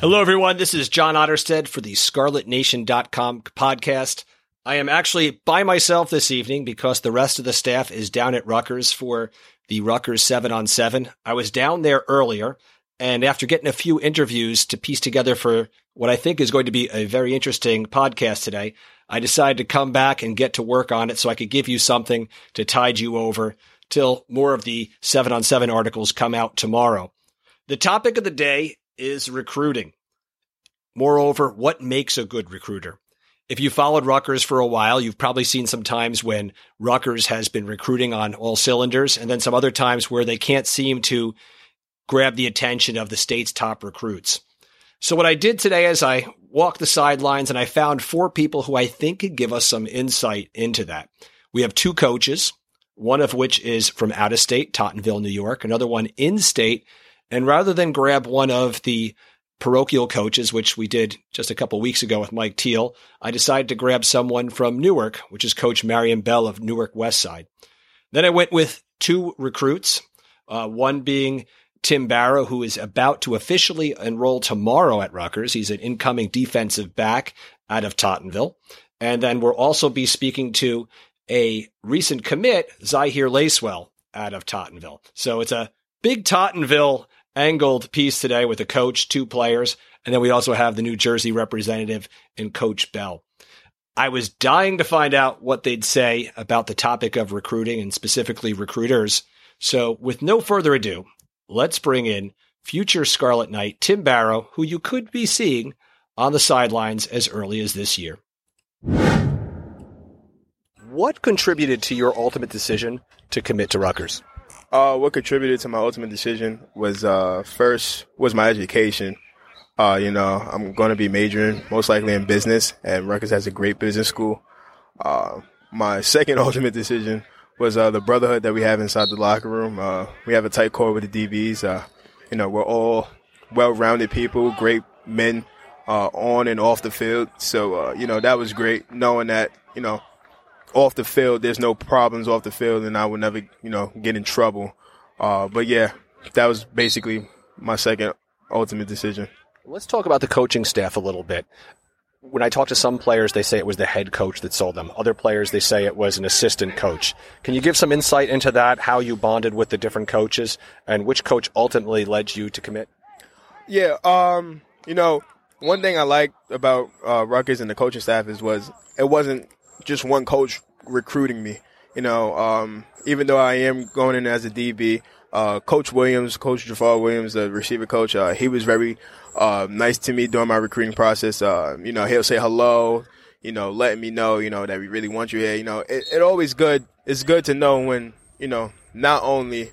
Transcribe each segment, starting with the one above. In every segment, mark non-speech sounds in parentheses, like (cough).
Hello, everyone. This is John Otterstead for the ScarletNation.com podcast. I am actually by myself this evening because the rest of the staff is down at Rutgers for the Rutgers 7 on 7. I was down there earlier, and after getting a few interviews to piece together for what I think is going to be a very interesting podcast today, I decided to come back and get to work on it so I could give you something to tide you over till more of the 7 on 7 articles come out tomorrow. The topic of the day is recruiting. Moreover, what makes a good recruiter? If you followed Rutgers for a while, you've probably seen some times when Rutgers has been recruiting on all cylinders, and then some other times where they can't seem to grab the attention of the state's top recruits. So, what I did today is I walked the sidelines and I found four people who I think could give us some insight into that. We have two coaches, one of which is from out of state, Tottenville, New York, another one in state. And rather than grab one of the parochial coaches, which we did just a couple weeks ago with Mike Teal, I decided to grab someone from Newark, which is Coach Marion Bell of Newark West Side. Then I went with two recruits, uh, one being Tim Barrow, who is about to officially enroll tomorrow at Rutgers. He's an incoming defensive back out of Tottenville. And then we'll also be speaking to a recent commit, Zahir Lacewell, out of Tottenville. So it's a big Tottenville angled piece today with a coach, two players, and then we also have the New Jersey representative in Coach Bell. I was dying to find out what they'd say about the topic of recruiting and specifically recruiters. So, with no further ado, let's bring in future Scarlet Knight Tim Barrow, who you could be seeing on the sidelines as early as this year. What contributed to your ultimate decision to commit to Rutgers? Uh, what contributed to my ultimate decision was uh, first was my education. Uh, you know, I'm going to be majoring most likely in business, and Rutgers has a great business school. Uh, my second (laughs) ultimate decision was uh, the brotherhood that we have inside the locker room. Uh, we have a tight core with the DBs. Uh, you know, we're all well-rounded people, great men uh, on and off the field. So, uh, you know, that was great knowing that, you know, off the field, there's no problems off the field, and I would never, you know, get in trouble. Uh, but yeah, that was basically my second ultimate decision. Let's talk about the coaching staff a little bit. When I talk to some players, they say it was the head coach that sold them. Other players, they say it was an assistant coach. Can you give some insight into that, how you bonded with the different coaches, and which coach ultimately led you to commit? Yeah, um, you know, one thing I liked about uh, Rutgers and the coaching staff is was it wasn't just one coach recruiting me. You know, um, even though I am going in as a DB, uh, Coach Williams, Coach Jafar Williams, the receiver coach, uh, he was very uh, nice to me during my recruiting process. Uh, you know, he'll say hello, you know, letting me know, you know, that we really want you here. You know, it, it always good. It's good to know when, you know, not only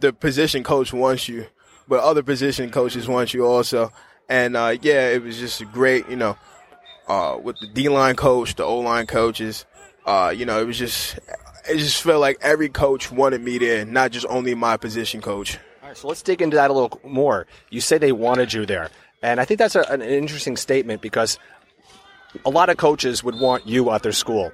the position coach wants you, but other position coaches want you also. And, uh, yeah, it was just great, you know, uh, with the D line coach, the O line coaches. Uh, you know, it was just, it just felt like every coach wanted me there, not just only my position coach. All right, so let's dig into that a little more. You say they wanted you there. And I think that's a, an interesting statement because a lot of coaches would want you at their school.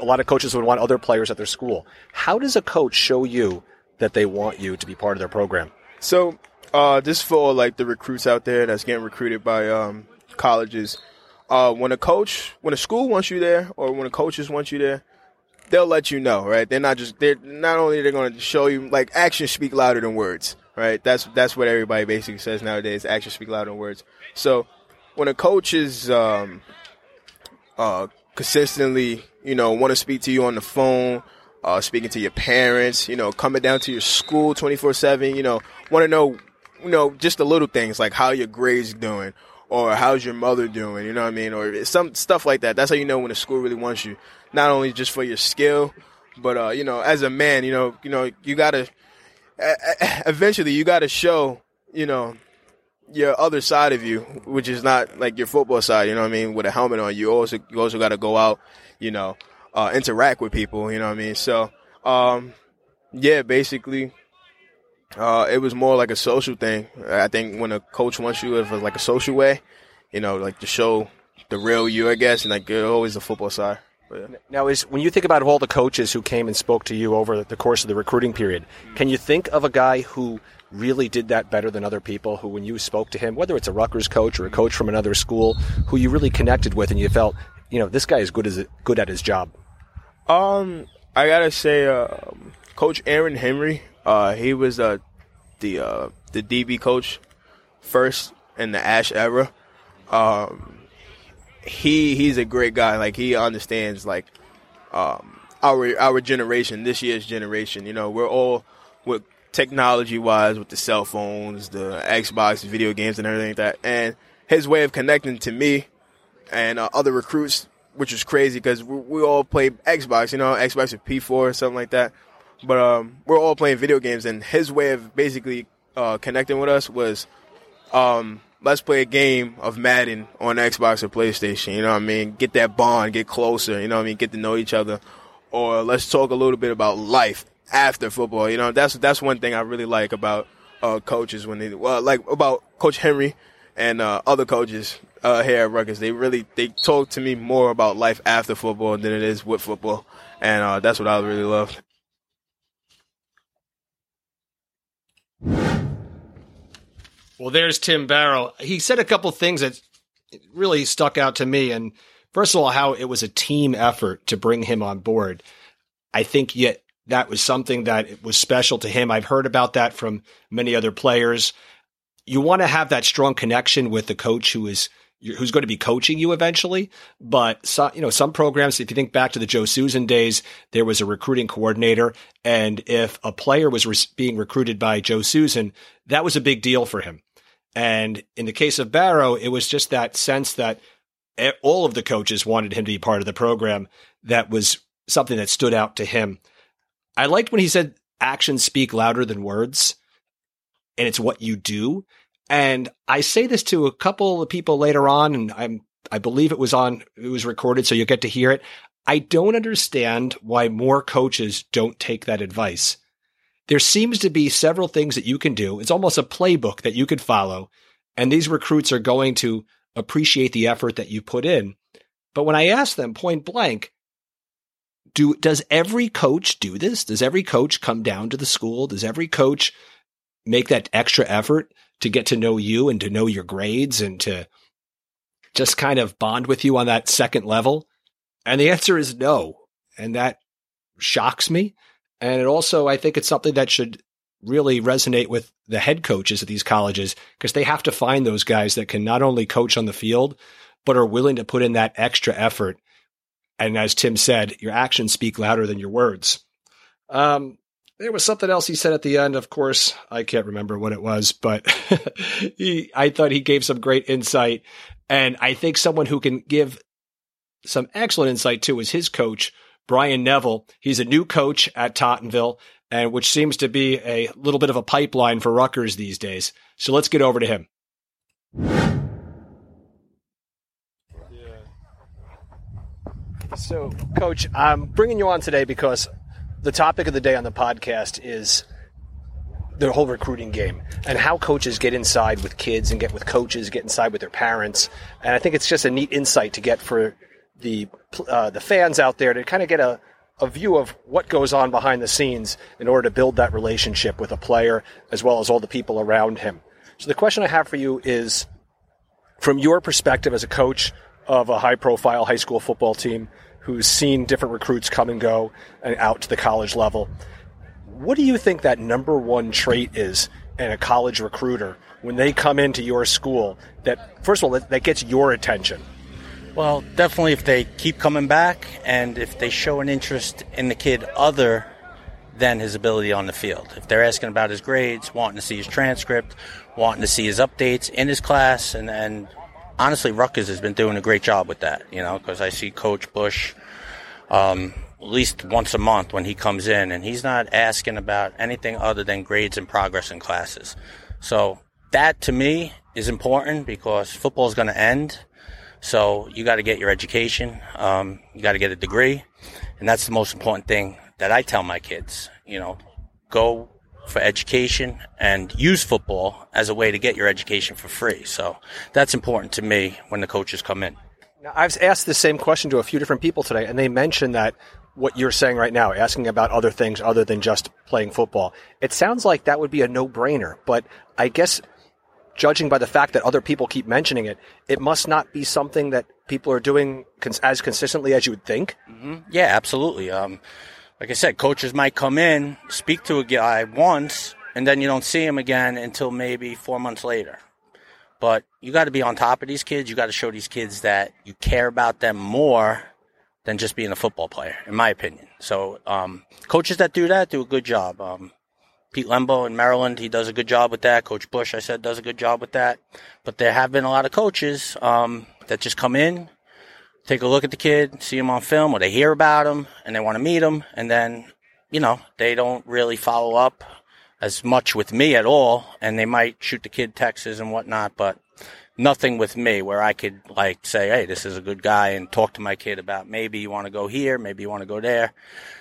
A lot of coaches would want other players at their school. How does a coach show you that they want you to be part of their program? So, uh, this for like the recruits out there that's getting recruited by um, colleges uh, when a coach, when a school wants you there, or when a coaches want you there, they'll let you know, right? They're not just they're not only they're going to show you like actions speak louder than words, right? That's that's what everybody basically says nowadays. Actions speak louder than words. So when a coach is um, uh, consistently, you know, want to speak to you on the phone, uh, speaking to your parents, you know, coming down to your school twenty four seven, you know, want to know, you know, just the little things like how your grades doing or how's your mother doing? You know what I mean? Or some stuff like that. That's how you know when a school really wants you. Not only just for your skill, but uh, you know, as a man, you know, you know, you gotta eventually you gotta show, you know, your other side of you, which is not like your football side. You know what I mean? With a helmet on, you also you also got to go out, you know, uh, interact with people. You know what I mean? So, um, yeah, basically, uh, it was more like a social thing. I think when a coach wants you, it was like a social way, you know, like to show the real you, I guess, and like always the football side. yeah. Now, is when you think about all the coaches who came and spoke to you over the course of the recruiting period, can you think of a guy who really did that better than other people? Who, when you spoke to him, whether it's a Rutgers coach or a coach from another school, who you really connected with, and you felt, you know, this guy is good as good at his job. Um, I gotta say, uh, Coach Aaron Henry. Uh, he was uh, the uh, the DB coach first in the Ash era. Um, he he's a great guy. Like he understands like um, our our generation, this year's generation. You know, we're all with technology wise with the cell phones, the Xbox, video games, and everything like that. And his way of connecting to me and uh, other recruits, which was crazy because we, we, all play Xbox. You know, Xbox with P4 or something like that. But um, we're all playing video games, and his way of basically uh, connecting with us was um, let's play a game of Madden on Xbox or PlayStation. You know what I mean? Get that bond, get closer. You know what I mean? Get to know each other. Or let's talk a little bit about life after football. You know, that's that's one thing I really like about uh, coaches when they well, like about Coach Henry and uh, other coaches uh, here at Rutgers. They really they talk to me more about life after football than it is with football, and uh, that's what I really love. Well, there's Tim Barrow. He said a couple things that really stuck out to me. And first of all, how it was a team effort to bring him on board. I think yet that was something that was special to him. I've heard about that from many other players. You want to have that strong connection with the coach who is who's going to be coaching you eventually. But so, you know, some programs, if you think back to the Joe Susan days, there was a recruiting coordinator, and if a player was re- being recruited by Joe Susan, that was a big deal for him. And in the case of Barrow, it was just that sense that all of the coaches wanted him to be part of the program. That was something that stood out to him. I liked when he said actions speak louder than words and it's what you do. And I say this to a couple of people later on, and I'm, I believe it was on, it was recorded, so you'll get to hear it. I don't understand why more coaches don't take that advice there seems to be several things that you can do. It's almost a playbook that you could follow. And these recruits are going to appreciate the effort that you put in. But when I ask them point blank, do does every coach do this? Does every coach come down to the school? Does every coach make that extra effort to get to know you and to know your grades and to just kind of bond with you on that second level? And the answer is no. And that shocks me. And it also, I think it's something that should really resonate with the head coaches at these colleges because they have to find those guys that can not only coach on the field, but are willing to put in that extra effort. And as Tim said, your actions speak louder than your words. Um, there was something else he said at the end. Of course, I can't remember what it was, but (laughs) he, I thought he gave some great insight. And I think someone who can give some excellent insight too is his coach, Brian Neville. He's a new coach at Tottenville, and which seems to be a little bit of a pipeline for Rutgers these days. So let's get over to him. So, Coach, I'm bringing you on today because the topic of the day on the podcast is the whole recruiting game and how coaches get inside with kids and get with coaches, get inside with their parents. And I think it's just a neat insight to get for the uh, the fans out there to kind of get a, a view of what goes on behind the scenes in order to build that relationship with a player as well as all the people around him. So the question I have for you is from your perspective as a coach of a high profile high school football team who's seen different recruits come and go and out to the college level, what do you think that number one trait is in a college recruiter when they come into your school that first of all that, that gets your attention? Well, definitely if they keep coming back and if they show an interest in the kid other than his ability on the field. If they're asking about his grades, wanting to see his transcript, wanting to see his updates in his class, and, and honestly, Rutgers has been doing a great job with that, you know, because I see Coach Bush um, at least once a month when he comes in, and he's not asking about anything other than grades and progress in classes. So that to me is important because football is going to end so you got to get your education. Um, you got to get a degree, and that's the most important thing that I tell my kids. You know, go for education and use football as a way to get your education for free. So that's important to me when the coaches come in. Now, I've asked the same question to a few different people today, and they mentioned that what you're saying right now, asking about other things other than just playing football. It sounds like that would be a no-brainer, but I guess judging by the fact that other people keep mentioning it, it must not be something that people are doing cons- as consistently as you would think. Mm-hmm. Yeah, absolutely. Um, like I said, coaches might come in, speak to a guy once, and then you don't see him again until maybe four months later. But you got to be on top of these kids. You got to show these kids that you care about them more than just being a football player, in my opinion. So, um, coaches that do that do a good job. Um, Pete Lembo in Maryland, he does a good job with that. Coach Bush, I said, does a good job with that. But there have been a lot of coaches um, that just come in, take a look at the kid, see him on film, or they hear about him and they want to meet him, and then, you know, they don't really follow up as much with me at all, and they might shoot the kid texts and whatnot, but nothing with me where I could like say, hey, this is a good guy, and talk to my kid about maybe you want to go here, maybe you want to go there.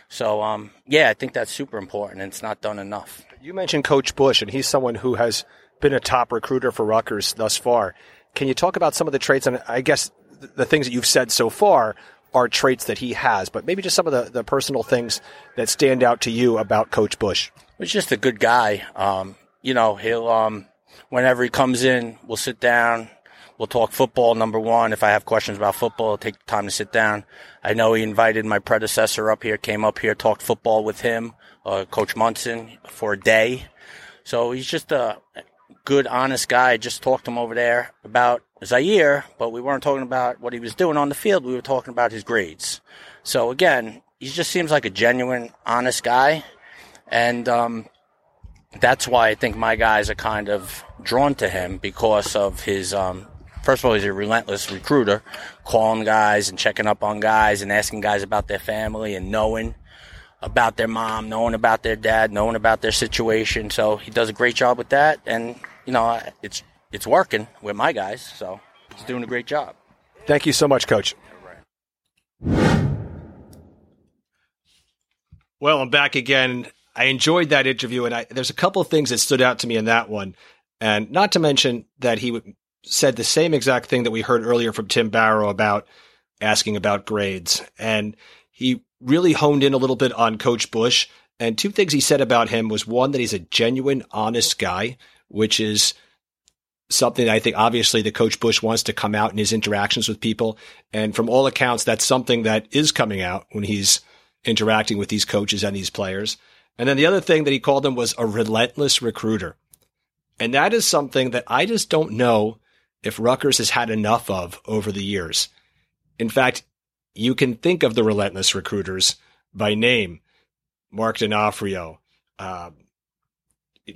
So, um, yeah, I think that's super important, and it's not done enough. You mentioned Coach Bush, and he's someone who has been a top recruiter for Rutgers thus far. Can you talk about some of the traits? And I guess the things that you've said so far are traits that he has, but maybe just some of the, the personal things that stand out to you about Coach Bush. He's just a good guy. Um, you know, he'll, um, whenever he comes in, we'll sit down. We'll talk football, number one. If I have questions about football, I'll take time to sit down. I know he invited my predecessor up here, came up here, talked football with him, uh, Coach Munson, for a day. So he's just a good, honest guy. I just talked to him over there about Zaire, but we weren't talking about what he was doing on the field. We were talking about his grades. So again, he just seems like a genuine, honest guy. And, um, that's why I think my guys are kind of drawn to him because of his, um, first of all, he's a relentless recruiter, calling guys and checking up on guys and asking guys about their family and knowing about their mom, knowing about their dad, knowing about their situation. So he does a great job with that. And, you know, it's, it's working with my guys. So he's doing a great job. Thank you so much, Coach. Well, I'm back again. I enjoyed that interview, and I, there's a couple of things that stood out to me in that one, and not to mention that he said the same exact thing that we heard earlier from Tim Barrow about asking about grades, and he really honed in a little bit on Coach Bush. And two things he said about him was one that he's a genuine, honest guy, which is something I think obviously the Coach Bush wants to come out in his interactions with people, and from all accounts, that's something that is coming out when he's interacting with these coaches and these players. And then the other thing that he called him was a relentless recruiter. And that is something that I just don't know if Rutgers has had enough of over the years. In fact, you can think of the relentless recruiters by name Mark D'Onofrio, uh,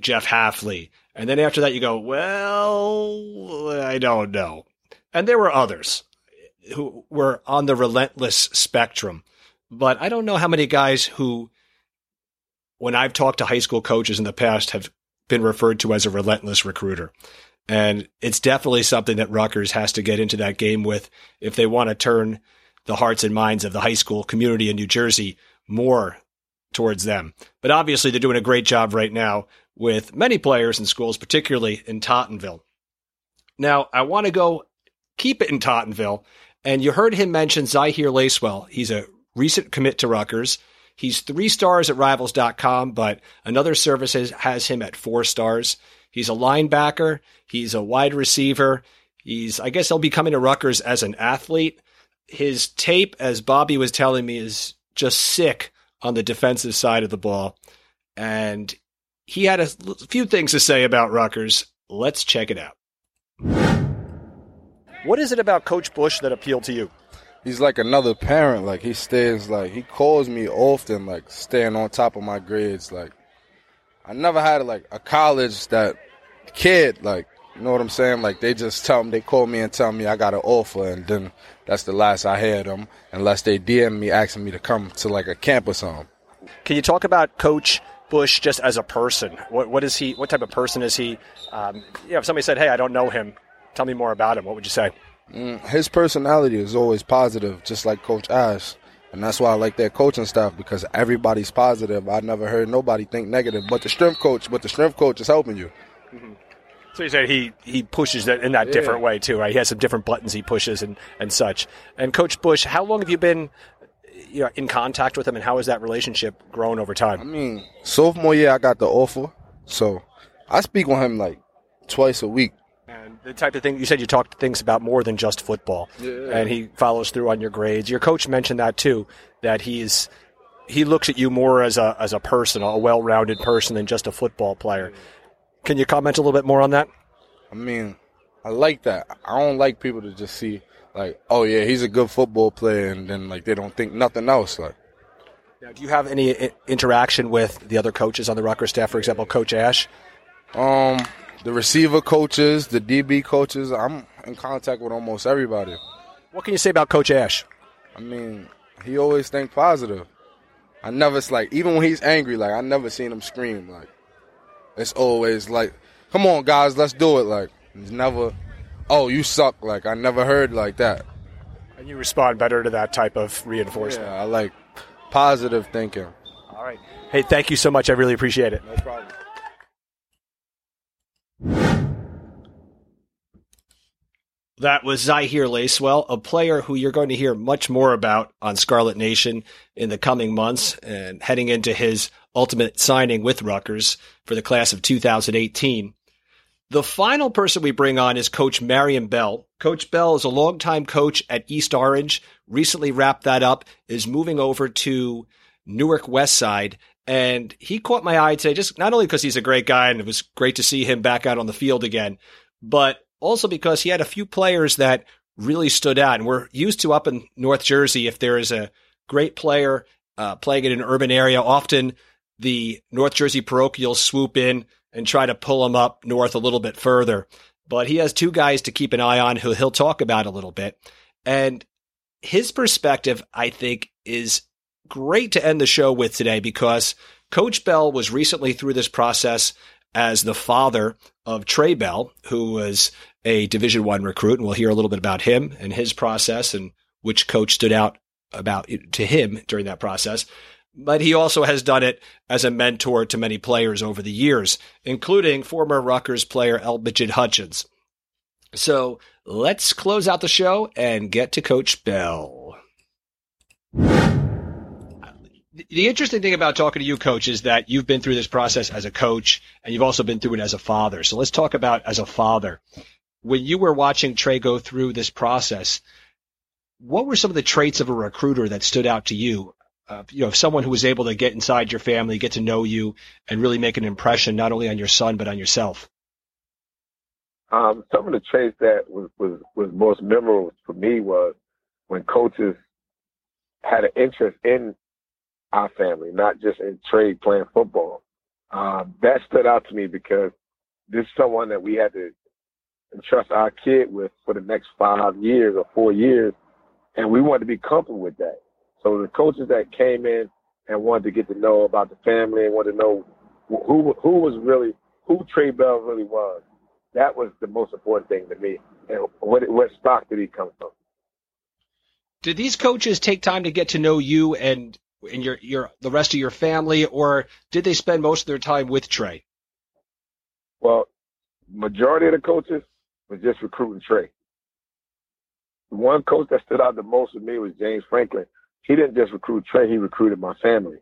Jeff Hafley. And then after that, you go, well, I don't know. And there were others who were on the relentless spectrum. But I don't know how many guys who when I've talked to high school coaches in the past have been referred to as a relentless recruiter. And it's definitely something that Rutgers has to get into that game with if they want to turn the hearts and minds of the high school community in New Jersey more towards them. But obviously, they're doing a great job right now with many players and schools, particularly in Tottenville. Now, I want to go keep it in Tottenville. And you heard him mention Zahir Lacewell. He's a recent commit to Rutgers. He's three stars at rivals.com, but another service has, has him at four stars. He's a linebacker. He's a wide receiver. He's, I guess he'll be coming to Rutgers as an athlete. His tape, as Bobby was telling me, is just sick on the defensive side of the ball. And he had a few things to say about Rutgers. Let's check it out. What is it about Coach Bush that appealed to you? He's like another parent. Like he stays like he calls me often, like staying on top of my grades. Like I never had like a college that kid like you know what I'm saying? Like they just tell me they call me and tell me I got an offer, and then that's the last I hear them, unless they DM me asking me to come to like a camp or something. Can you talk about Coach Bush just as a person? What what is he? What type of person is he? Um, yeah, if somebody said, "Hey, I don't know him," tell me more about him. What would you say? Mm, his personality is always positive, just like Coach Ash. And that's why I like their coaching staff because everybody's positive. I never heard nobody think negative, but the strength coach, but the strength coach is helping you. Mm-hmm. So you said he he pushes that in that Yeah. different way too, right? He has some different buttons he pushes and and such. And Coach Bush, how long have you been you know in contact with him, and how has that relationship grown over time? I mean, sophomore year I got the offer, so I speak with him like twice a week. And the type of thing you said you talked things about more than just football, Yeah. and he follows through on your grades. Your coach mentioned that too, that he's he looks at you more as a as a person, a well-rounded person than just a football player. Can you comment a little bit more on that? I mean, I like that. I don't like people to just see like, oh yeah, he's a good football player, and then like they don't think nothing else. Like, Now, do you have any I- interaction with the other coaches on the Rutgers staff? For example, Coach Ash. um, the receiver coaches, the DB coaches, I'm in contact with almost everybody. What can you say about Coach Ash? I mean, he always think positive. I never it's like even when he's angry, like I never seen him scream. Like it's always like, "Come on, guys, let's do it." Like it's never, "Oh, you suck." Like I never heard like that. And you respond better to that type of reinforcement. Yeah, I like positive thinking. All right. Hey, thank you so much. I really appreciate it. No problem. That was Zahir Lacewell, a player who you're going to hear much more about on Scarlet Nation in the coming months and heading into his ultimate signing with Rutgers for the class of 2018. The final person we bring on is Coach Marion Bell. Coach Bell is a longtime coach at East Orange, recently wrapped that up, is moving over to Newark West Side. And he caught my eye today, just not only because he's a great guy and it was great to see him back out on the field again, but also because he had a few players that really stood out. And we're used to up in North Jersey, if there is a great player uh, playing in an urban area, often the North Jersey parochials swoop in and try to pull him up north a little bit further. But he has two guys to keep an eye on who he'll talk about a little bit. And his perspective, I think, is great to end the show with today because Coach Bell was recently through this process as the father of Trey Bell, who was a Division One recruit, and we'll hear a little bit about him and his process and which coach stood out about to him during that process. But he also has done it as a mentor to many players over the years, including former Rutgers player Elbridget Hutchins. So let's close out the show and get to Coach Bell. The interesting thing about talking to you, coach, is that you've been through this process as a coach and you've also been through it as a father. So let's talk about as a father. When you were watching Trey go through this process, what were some of the traits of a recruiter that stood out to you? Uh, you know, someone who was able to get inside your family, get to know you, and really make an impression not only on your son but on yourself. Um, some of the traits that was, was, was most memorable for me was when coaches had an interest in our family, not just in Trey playing football. Um, that stood out to me because this is someone that we had to entrust our kid with for the next five years or four years, and we wanted to be comfortable with that. So the coaches that came in and wanted to get to know about the family and wanted to know who who was really who Trey Bell really was. That was the most important thing to me. And what what stock did he come from? Did these coaches take time to get to know you and and your your the rest of your family, or did they spend most of their time with Trey? Well, majority of the coaches was just recruiting Trey. The one coach that stood out the most with me was James Franklin. He didn't just recruit Trey; he recruited my family.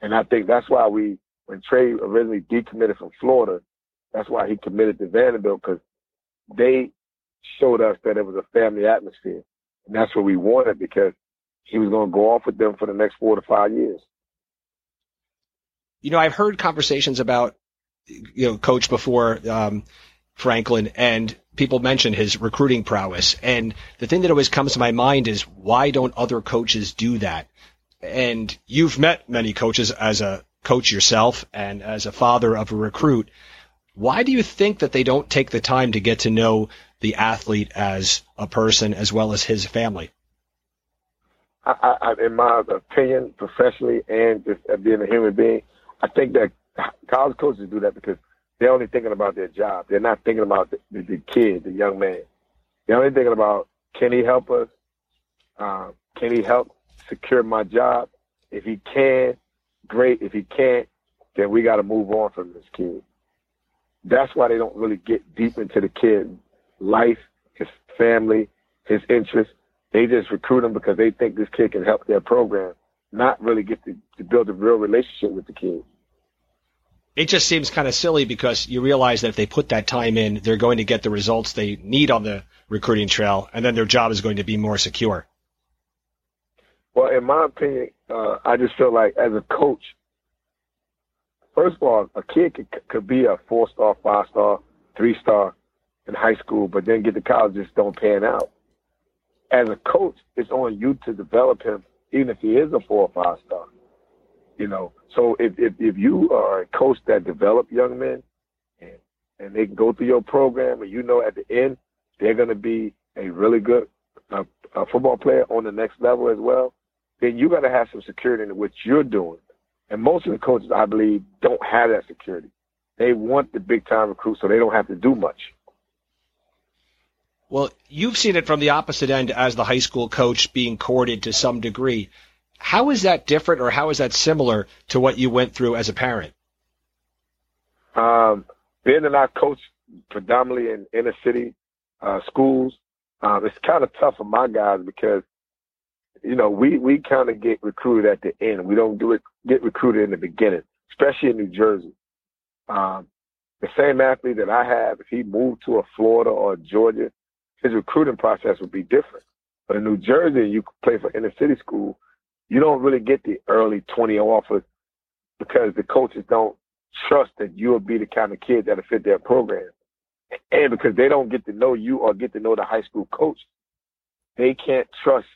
And I think that's why we, when Trey originally decommitted from Florida, that's why he committed to Vanderbilt because they showed us that it was a family atmosphere, and that's what we wanted because he was going to go off with them for the next four to five years. You know, I've heard conversations about you know coach before um, Franklin, and people mention his recruiting prowess. And the thing that always comes to my mind is why don't other coaches do that? And you've met many coaches as a coach yourself and as a father of a recruit. Why do you think that they don't take the time to get to know the athlete as a person as well as his family? I, I, in my opinion, professionally and just being a human being, I think that college coaches do that because they're only thinking about their job. They're not thinking about the, the, the kid, the young man. They're only thinking about can he help us? Uh, can he help secure my job? If he can, great. If he can't, then we got to move on from this kid. that's why they don't really get deep into the kid life, his family, his interests. They just recruit him because they think this kid can help their program, not really get to, to build a real relationship with the kid. It just seems kind of silly because you realize that if they put that time in, they're going to get the results they need on the recruiting trail, and then their job is going to be more secure. Well, in my opinion, uh, I just feel like as a coach, first of all, a kid could, could be a four star, five star, three star in high school, but then get to college just don't pan out. As a coach, it's on you to develop him, even if he is a four or five star. You know, so if if, if you are a coach that develop young men, and and they can go through your program, and you know at the end they're going to be a really good uh, a football player on the next level as well, then you got to have some security in what you're doing. And most of the coaches, I believe, don't have that security. They want the big time recruit so they don't have to do much. Well, you've seen it from the opposite end as the high school coach being courted to some degree. How is that different or how is that similar to what you went through as a parent? Um, being that I coach predominantly in inner city uh, schools, um, it's kind of tough for my guys because, you know, we, we kind of get recruited at the end. We don't do it, get recruited in the beginning, especially in New Jersey. Um, the same athlete that I have, if he moved to a Florida or Georgia, his recruiting process would be different. But in New Jersey, you play for inner city school, you don't really get the early 20 offers because the coaches don't trust that you'll be the kind of kid that'll fit their program and because they don't get to know you or get to know the high school coach, they can't trust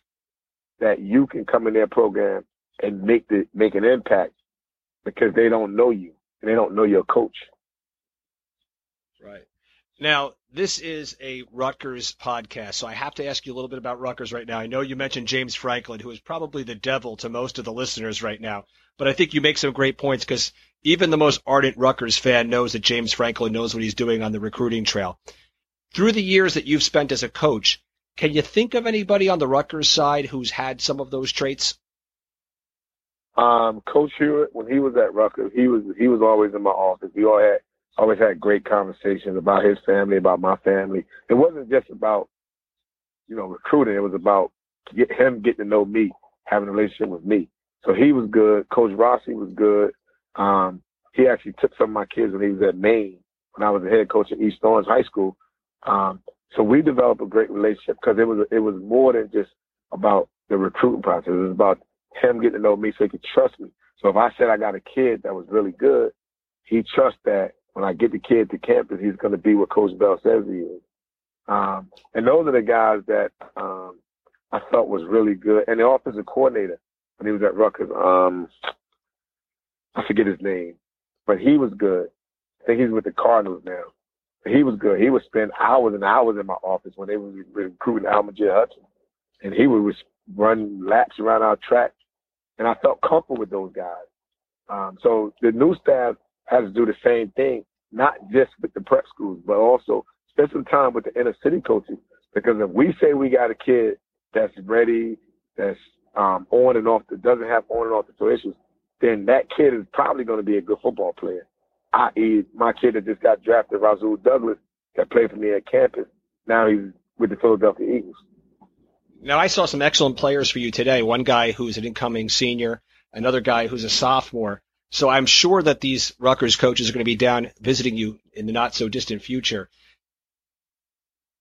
that you can come in their program and make the make an impact because they don't know you and they don't know your coach. Right. Now, this is a Rutgers podcast, so I have to ask you a little bit about Rutgers right now. I know you mentioned James Franklin, who is probably the devil to most of the listeners right now, but I think you make some great points because even the most ardent Rutgers fan knows that James Franklin knows what he's doing on the recruiting trail. Through the years that you've spent as a coach, can you think of anybody on the Rutgers side who's had some of those traits? Um, Coach Hewitt, when he was at Rutgers, he was he was always in my office. We all had always had great conversations about his family, about my family. It wasn't just about you know recruiting. It was about get him getting to know me, having a relationship with me. So he was good. Coach Rossi was good. Um, he actually took some of my kids when he was at Maine, when I was the head coach at East Orange High School. Um, so we developed a great relationship because it was it was more than just about the recruiting process. It was about him getting to know me so he could trust me. So if I said I got a kid that was really good, he trusts that when I get the kid to campus, he's going to be what Coach Bell says he is. Um, and those are the guys that um, I thought was really good. And the offensive coordinator when he was at Rutgers, um, I forget his name, but he was good. I think he's with the Cardinals now. He was good. He would spend hours and hours in my office when they were recruiting Almajir Hudson, and he would run laps around our track, and I felt comfortable with those guys. Um, so the new staff has to do the same thing, not just with the prep schools, but also spend some time with the inner city coaches. Because if we say we got a kid that's ready, that's um, on and off, that doesn't have on and off the field issues, then that kid is probably going to be a good football player. I.e., my kid that just got drafted, Rasul Douglas, that played for me at campus. Now he's with the Philadelphia Eagles. Now I saw some excellent players for you today. One guy who's an incoming senior, another guy who's a sophomore. So I'm sure that these Rutgers coaches are going to be down visiting you in the not so distant future.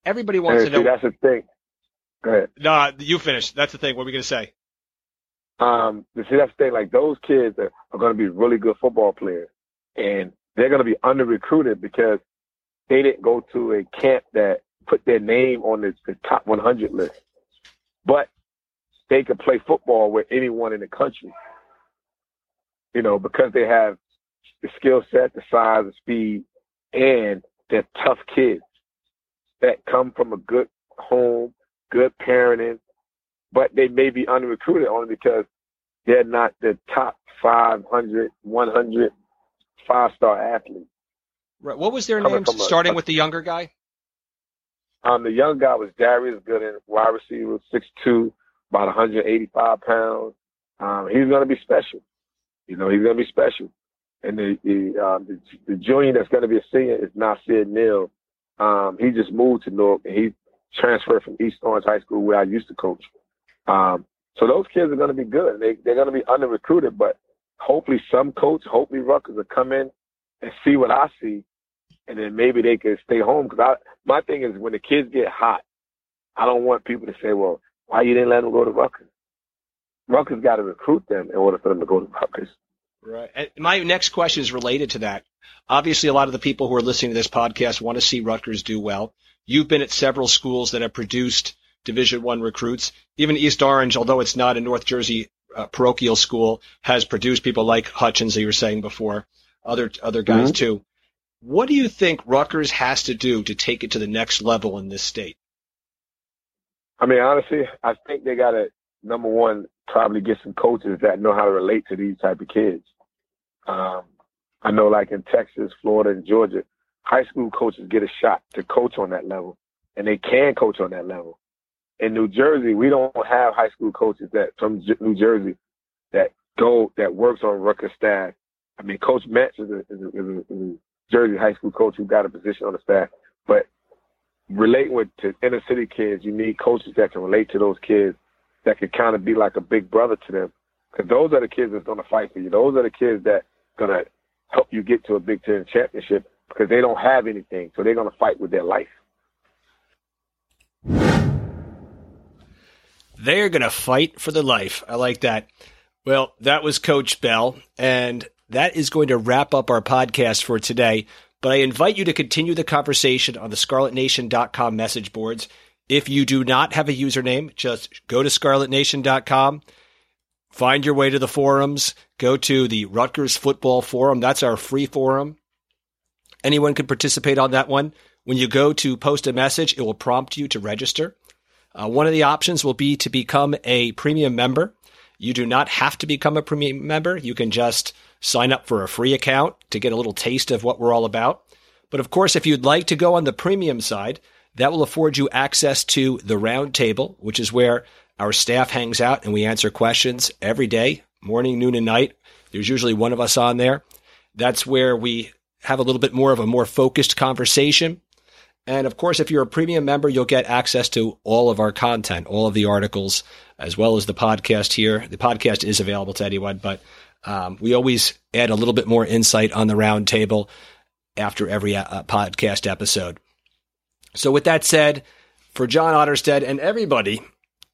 Everybody wants and to see, know. That's the thing. Go ahead. No, you finish. That's the thing. What are we going to say? Um, you see, that's the thing. Like those kids are, are going to be really good football players, and they're going to be under recruited because they didn't go to a camp that put their name on the, the top 100 list. But they could play football with anyone in the country. You know, because they have the skill set, the size, the speed, and they're tough kids that come from a good home, good parenting, but they may be under recruited only because they're not the top 500, 100 five star athletes. Right. What was their Coming names? from a- Starting a- with the younger guy. Um, the young guy was Darius Gooden, wide receiver, 6'2", about 185 pounds. Um, he's going to be special. You know, he's to be special. and the the, um, the, the junior that's to be a senior is Nasir Neal. Um, he just moved to Newark and he transferred from East Orange High School where I used to coach. Um, so those kids are to be good. They they're to be under recruited, but hopefully some coach, hopefully Rutgers will come in and see what I see, and then maybe they can stay home. Because I my thing is when the kids get hot, I don't want people to say, well, why you didn't let them go to Rutgers? Rutgers got to recruit them in order for them to go to Rutgers. Right. And my next question is related to that. Obviously, a lot of the people who are listening to this podcast want to see Rutgers do well. You've been at several schools that have produced Division One recruits. Even East Orange, although it's not a North Jersey uh, parochial school, has produced people like Hutchins that you were saying before, other other guys mm-hmm. too. What do you think Rutgers has to do to take it to the next level in this state? I mean, honestly, I think they got to number one probably get some coaches that know how to relate to these type of kids. Um, I know, like in Texas, Florida, and Georgia, high school coaches get a shot to coach on that level, and they can coach on that level. In New Jersey, we don't have high school coaches that from New Jersey that go that works on Rutgers staff. I mean, Coach Metz is a, is a, is a, is a Jersey high school coach who got a position on the staff, but relating with to inner city kids, you need coaches that can relate to those kids, that could kind of be like a big brother to them, because those are the kids that's going to fight for you. Those are the kids that going to help you get to a Big Ten championship because they don't have anything, so they're going to fight with their life. They're going to fight for their life. I like that. Well, that was Coach Bell, and that is going to wrap up our podcast for today. But I invite you to continue the conversation on the scarletnation.com message boards. If you do not have a username, just go to scarletnation.com, find your way to the forums, go to the Rutgers Football Forum. That's our free forum. Anyone can participate on that one. When you go to post a message, it will prompt you to register. Uh, one of the options will be to become a premium member. You do not have to become a premium member. You can just sign up for a free account to get a little taste of what we're all about. But of course, if you'd like to go on the premium side, that will afford you access to the roundtable, which is where our staff hangs out and we answer questions every day, morning, noon, and night. There's usually one of us on there. That's where we have a little bit more of a more focused conversation. And of course, if you're a premium member, you'll get access to all of our content, all of the articles, as well as the podcast here. The podcast is available to anyone, but um, we always add a little bit more insight on the roundtable after every uh, podcast episode. So, with that said, for John Otterstedt and everybody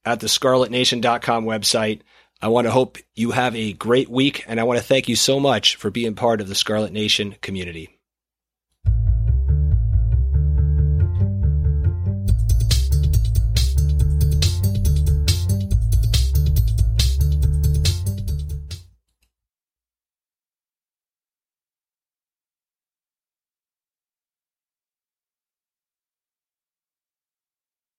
at the scarletnation.com website, I want to hope you have a great week and I want to thank you so much for being part of the Scarlet Nation community.